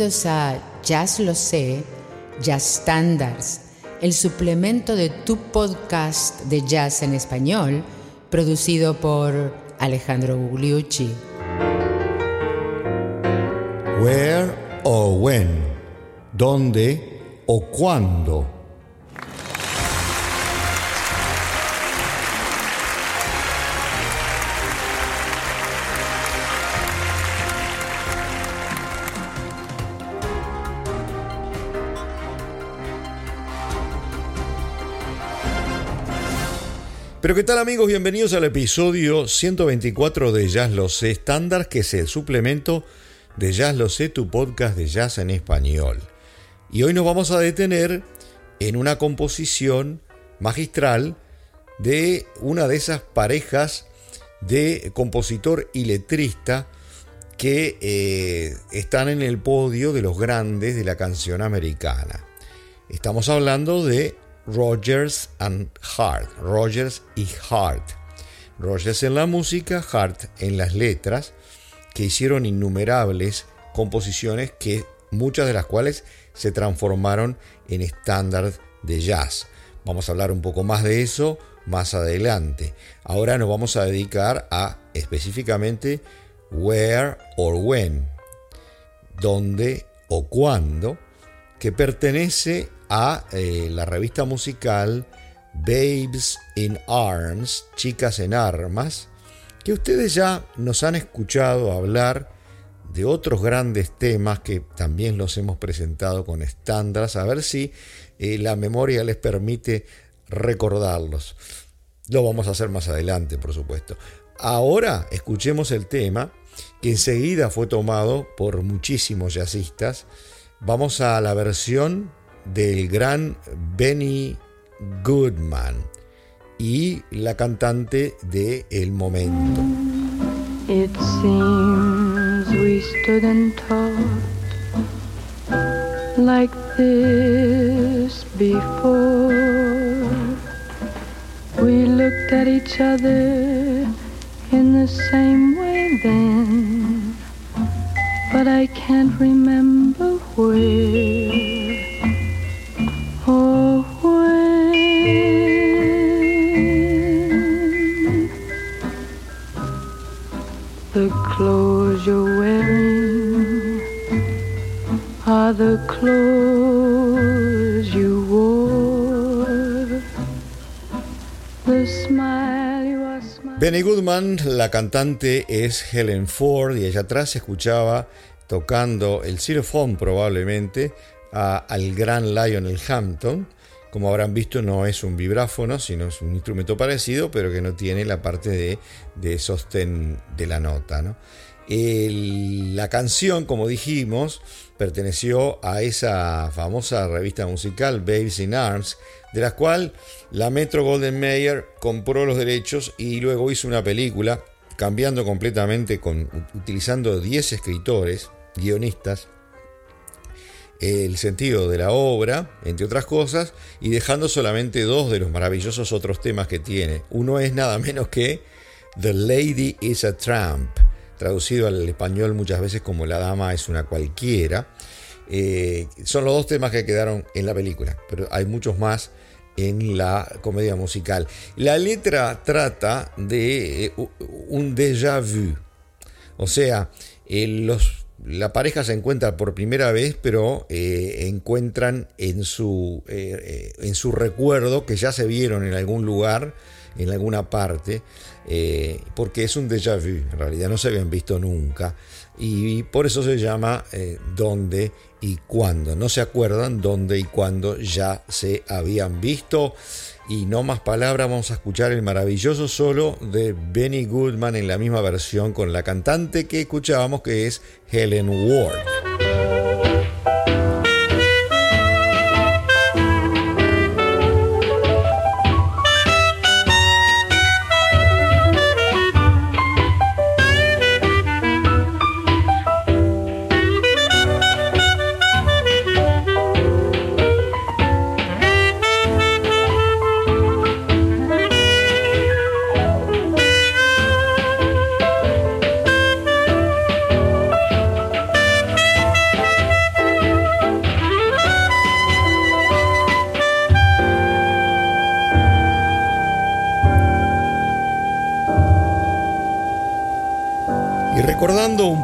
Bienvenidos a Jazz Lo Sé, Jazz Standards, el suplemento de tu podcast de jazz en español, producido por Alejandro Gugliucci. Where or when, dónde o cuándo Pero qué tal amigos, bienvenidos al episodio 124 de Jazz Lo Sé Estándar, que es el suplemento de Jazz Lo Sé, tu podcast de jazz en español. Y hoy nos vamos a detener en una composición magistral de una de esas parejas de compositor y letrista que eh, están en el podio de los grandes de la canción americana. Estamos hablando de Rogers and Hart, Rogers y Hart. Rogers en la música, Hart en las letras, que hicieron innumerables composiciones que muchas de las cuales se transformaron en estándar de jazz. Vamos a hablar un poco más de eso más adelante. Ahora nos vamos a dedicar a específicamente where or when, dónde o cuándo, que pertenece a eh, la revista musical Babes in Arms, Chicas en Armas, que ustedes ya nos han escuchado hablar de otros grandes temas que también los hemos presentado con estándares, a ver si eh, la memoria les permite recordarlos. Lo vamos a hacer más adelante, por supuesto. Ahora escuchemos el tema que enseguida fue tomado por muchísimos jazzistas. Vamos a la versión del gran Benny Goodman y la cantante de El Momento. It seems we stood and talked like this before. We looked at each other in the same way then, but I can't remember where. Benny Goodman, la cantante es Helen Ford y allá atrás se escuchaba tocando el xilofón probablemente al gran Lionel Hampton como habrán visto, no es un vibráfono, sino es un instrumento parecido, pero que no tiene la parte de, sostén de la nota. la canción, como dijimos, perteneció a esa famosa revista musical Babes in Arms, de la cual la Metro Golden Mayer compró los derechos y luego hizo una película, cambiando completamente, con, utilizando 10 escritores, guionistas, el sentido de la obra, entre otras cosas, y dejando solamente dos de los maravillosos otros temas que tiene. Uno es nada menos que The Lady is a Tramp, traducido al español muchas veces como La Dama es una cualquiera. Eh, son los dos temas que quedaron en la película, pero hay muchos más en la comedia musical. La letra trata de eh, un déjà vu, o sea, los la pareja se encuentra por primera vez, pero eh, encuentran en su, eh, eh, en su recuerdo que ya se vieron en algún lugar, en alguna parte, porque es un déjà vu, en realidad no se habían visto nunca, y por eso se llama dónde y cuándo. No se acuerdan dónde y cuándo ya se habían visto. Y no más palabras, vamos a escuchar el maravilloso solo de Benny Goodman en la misma versión con la cantante que escuchábamos que es Helen Ward.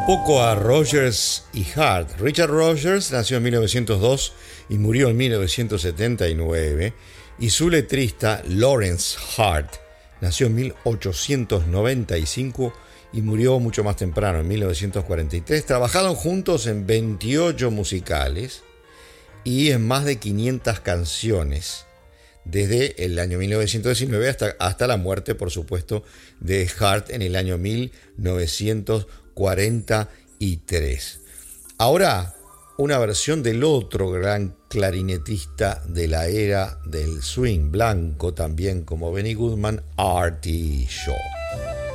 Poco a Rogers y Hart, Richard Rogers nació en 1902 y murió en 1979, y su letrista Lawrence Hart nació en 1895 y murió mucho más temprano, en 1943. Trabajaron juntos en 28 musicales y en más de 500 canciones desde el año 1919 hasta, hasta la muerte, por supuesto, de Hart en el año 1943. Ahora, una versión del otro gran clarinetista de la era del swing blanco, también como Benny Goodman, Artie Shaw.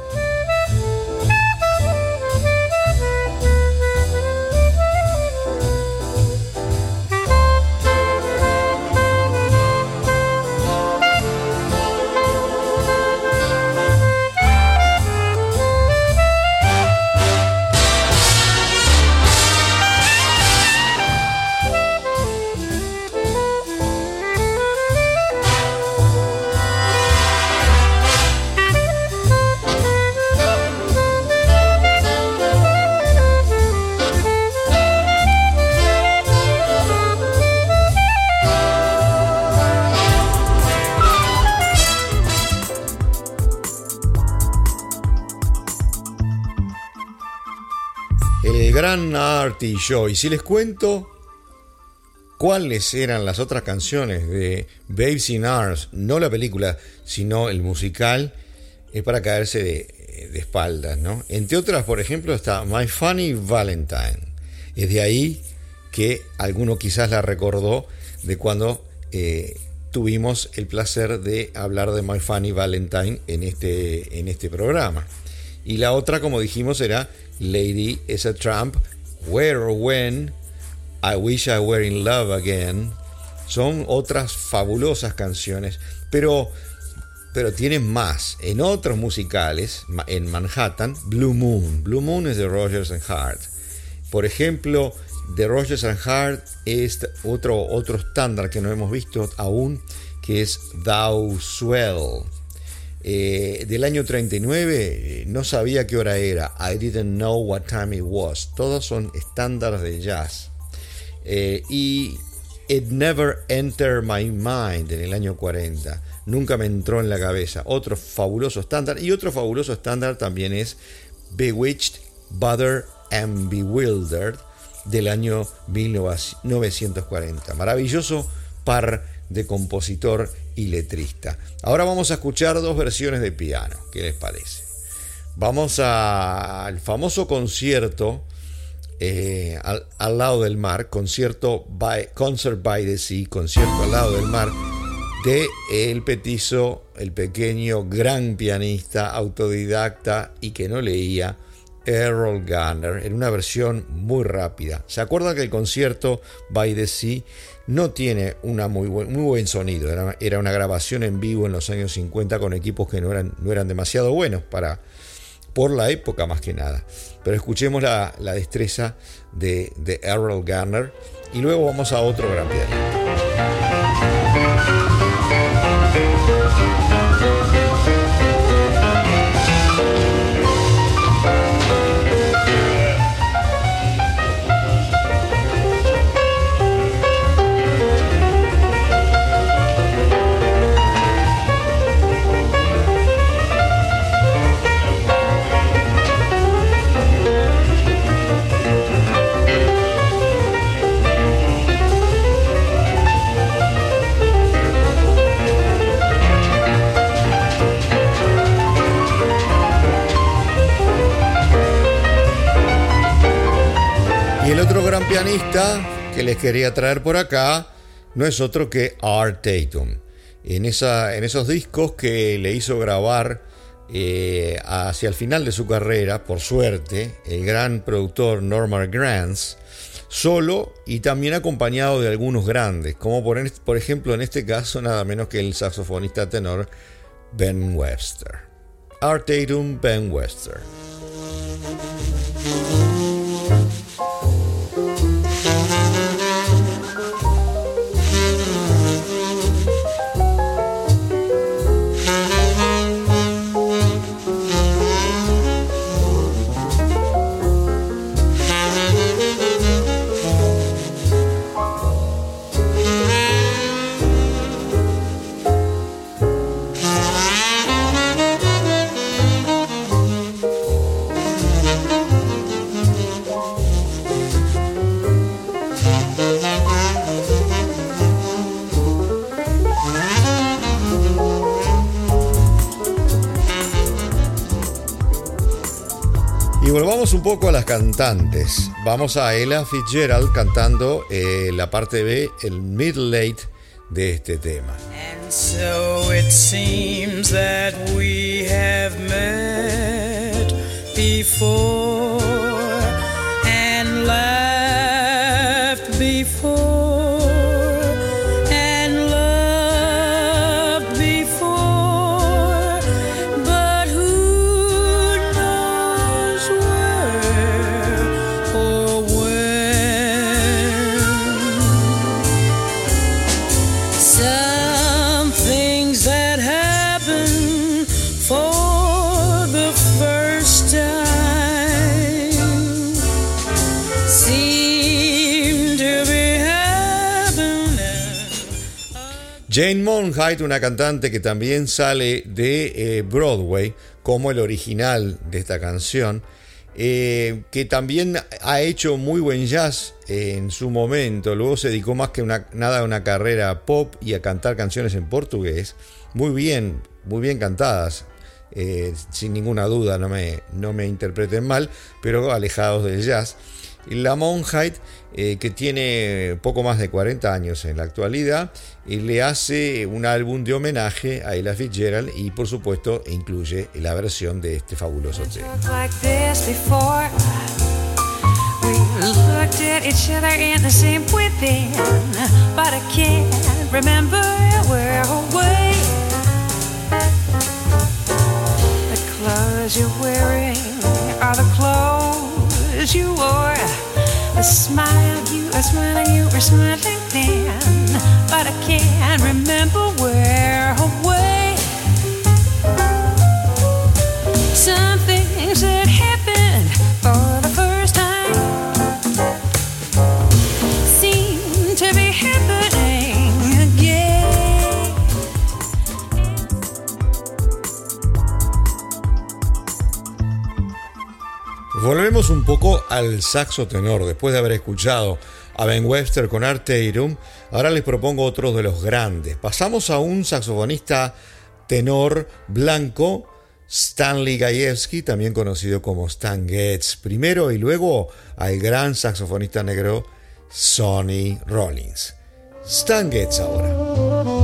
Gran Artie Show. Y si les cuento cuáles eran las otras canciones de Babes in Arms, no la película, sino el musical, es para caerse de, espaldas, ¿no? Entre otras, por ejemplo, está My Funny Valentine. Es de ahí que alguno quizás la recordó de cuando eh, tuvimos el placer de hablar de My Funny Valentine en este, en este programa. Y la otra, como dijimos, era Lady is a Tramp, Where or When, I Wish I Were in Love Again. Son otras fabulosas canciones, pero, pero tienen más. En otros musicales, en Manhattan, Blue Moon. Blue Moon es de Rogers and Hart. Por ejemplo, de Rogers and Hart es otro, otro estándar que no hemos visto aún, que es Thou Swell eh, del año 39, no sabía qué hora era. I didn't know what time it was. Todos son estándares de jazz. Eh, y It Never Entered My Mind en el año 40. Nunca me entró en la cabeza. Otro fabuloso estándar. Y otro fabuloso estándar también es Bewitched, Butter and Bewildered del año 1940. Maravilloso par de compositor y letrista. Ahora vamos a escuchar dos versiones de piano. ¿Qué les parece? Vamos al famoso concierto eh, al, lado del mar, concierto by, Concert by the Sea, concierto al lado del mar, de el petizo, el pequeño gran pianista, autodidacta y que no leía, Errol Garner, en una versión muy rápida. ¿Se acuerdan que el concierto by the Sea no tiene una muy, buen, muy buen sonido. Era, una grabación en vivo en los años 50 con equipos que no eran, no eran demasiado buenos para, por la época más que nada. Pero escuchemos la, destreza de, de Errol Garner y luego vamos a otro gran pianista. gran pianista que les quería traer por acá no es otro que Art Tatum. En, esa, en esos discos que le hizo grabar eh, hacia el final de su carrera, por suerte, el gran productor Norman Granz, solo y también acompañado de algunos grandes, como por, por ejemplo en este caso nada menos que el saxofonista tenor Ben Webster. Art Tatum, Ben Webster. Volvamos un poco a las cantantes. Vamos a Ella Fitzgerald cantando eh, la parte B, el mid late de este tema. And so it seems that we have met before and laughed. Jane Monheit, una cantante que también sale de eh, Broadway, como el original de esta canción, eh, que también ha hecho muy buen jazz en su momento, luego se dedicó más que nada a una carrera pop y a cantar canciones en portugués, muy bien, muy bien cantadas, eh, sin ninguna duda, no me, no me interpreten mal, pero alejados del jazz. La Monheit, eh, que tiene poco más de 40 años en la actualidad, y le hace un álbum de homenaje a Ella Fitzgerald y por supuesto incluye la versión de este fabuloso tema. As you wore. The smile you were smiling, you were smiling then. But I can't remember where al saxo tenor. Después de haber escuchado a Ben Webster con Arteirum, ahora les propongo otros de los grandes. Pasamos a un saxofonista tenor blanco, Stanley Gajewski, también conocido como Stan Getz, primero y luego al gran saxofonista negro Sonny Rollins. Stan Getz ahora.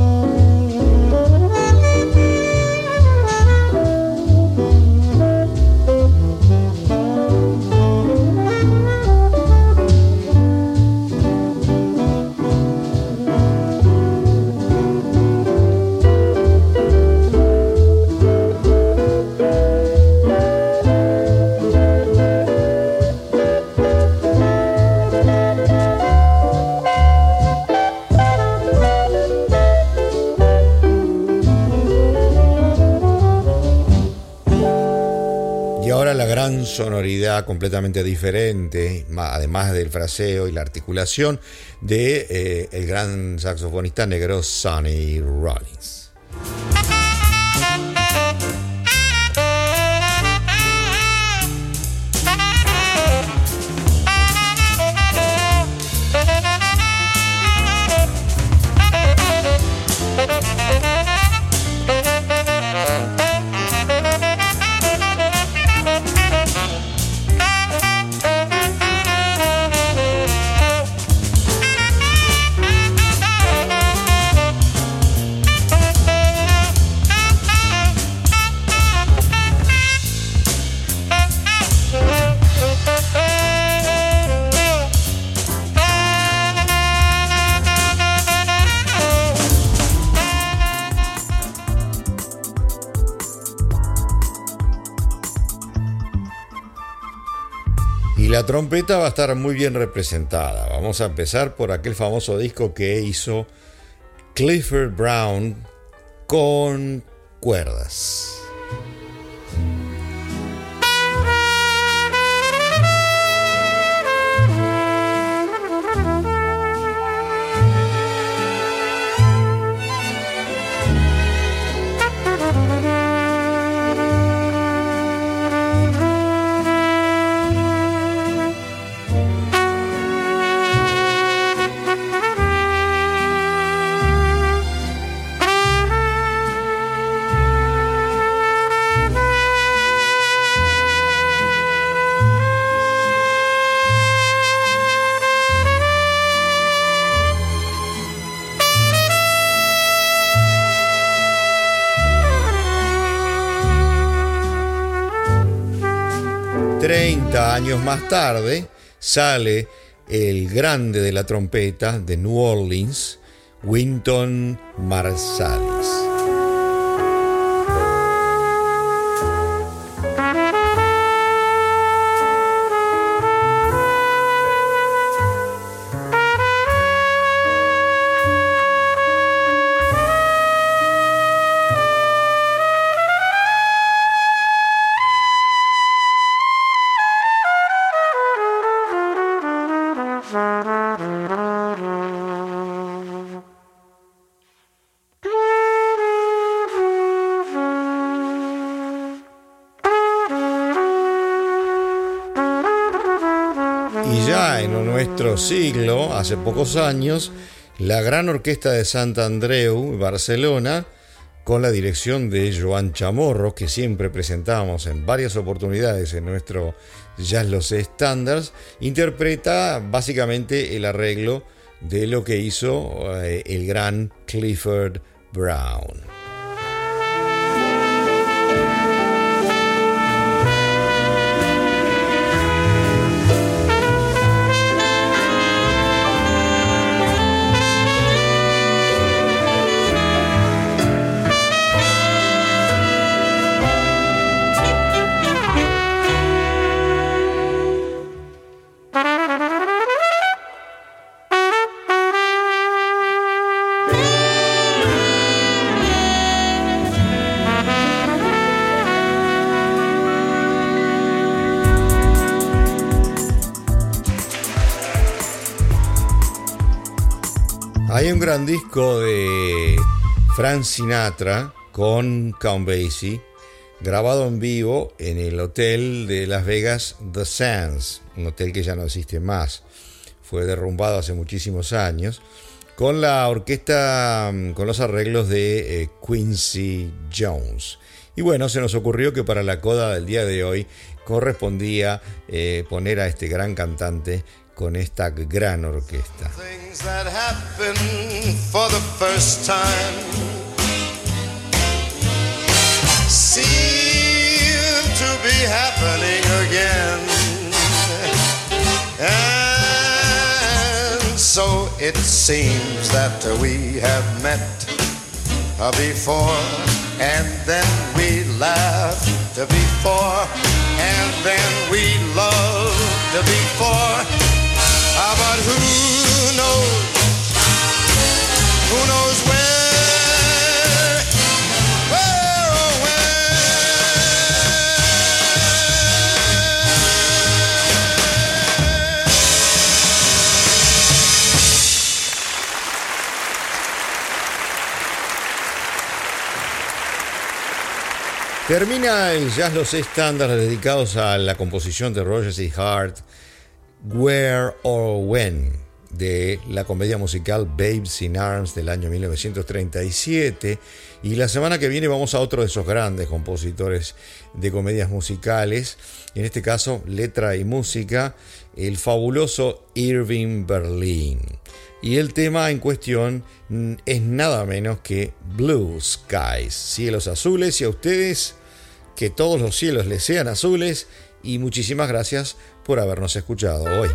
Sonoridad completamente diferente, además del fraseo y la articulación de eh, el gran saxofonista negro Sonny Rollins. Trompeta va a estar muy bien representada. Vamos a empezar por aquel famoso disco que hizo Clifford Brown con cuerdas. 30 años más tarde sale el grande de la trompeta de New Orleans, Winton Marsalis. Siglo, hace pocos años, la gran orquesta de Sant Andreu, Barcelona, con la dirección de Joan Chamorro, que siempre presentamos en varias oportunidades en nuestro Jazz Los Standards, interpreta básicamente el arreglo de lo que hizo eh, el gran Clifford Brown. Hay un gran disco de Frank Sinatra con Count Basie, grabado en vivo en el hotel de Las Vegas The Sands, un hotel que ya no existe más, fue derrumbado hace muchísimos años, con la orquesta, con los arreglos de eh, Quincy Jones. Y bueno, se nos ocurrió que para la coda del día de hoy correspondía eh, poner a este gran cantante con esta gran orquesta. It seems that we have met uh, before, and then we laughed before, and then we loved before. Termina el Jazz Los Estándares dedicados a la composición de Rogers y Hart Where or When de la comedia musical Babes in Arms del año 1937 y la semana que viene vamos a otro de esos grandes compositores de comedias musicales, en este caso letra y música, el fabuloso Irving Berlin. Y el tema en cuestión es nada menos que Blue Skies, cielos azules y a ustedes que todos los cielos les sean azules y muchísimas gracias por habernos escuchado hoy.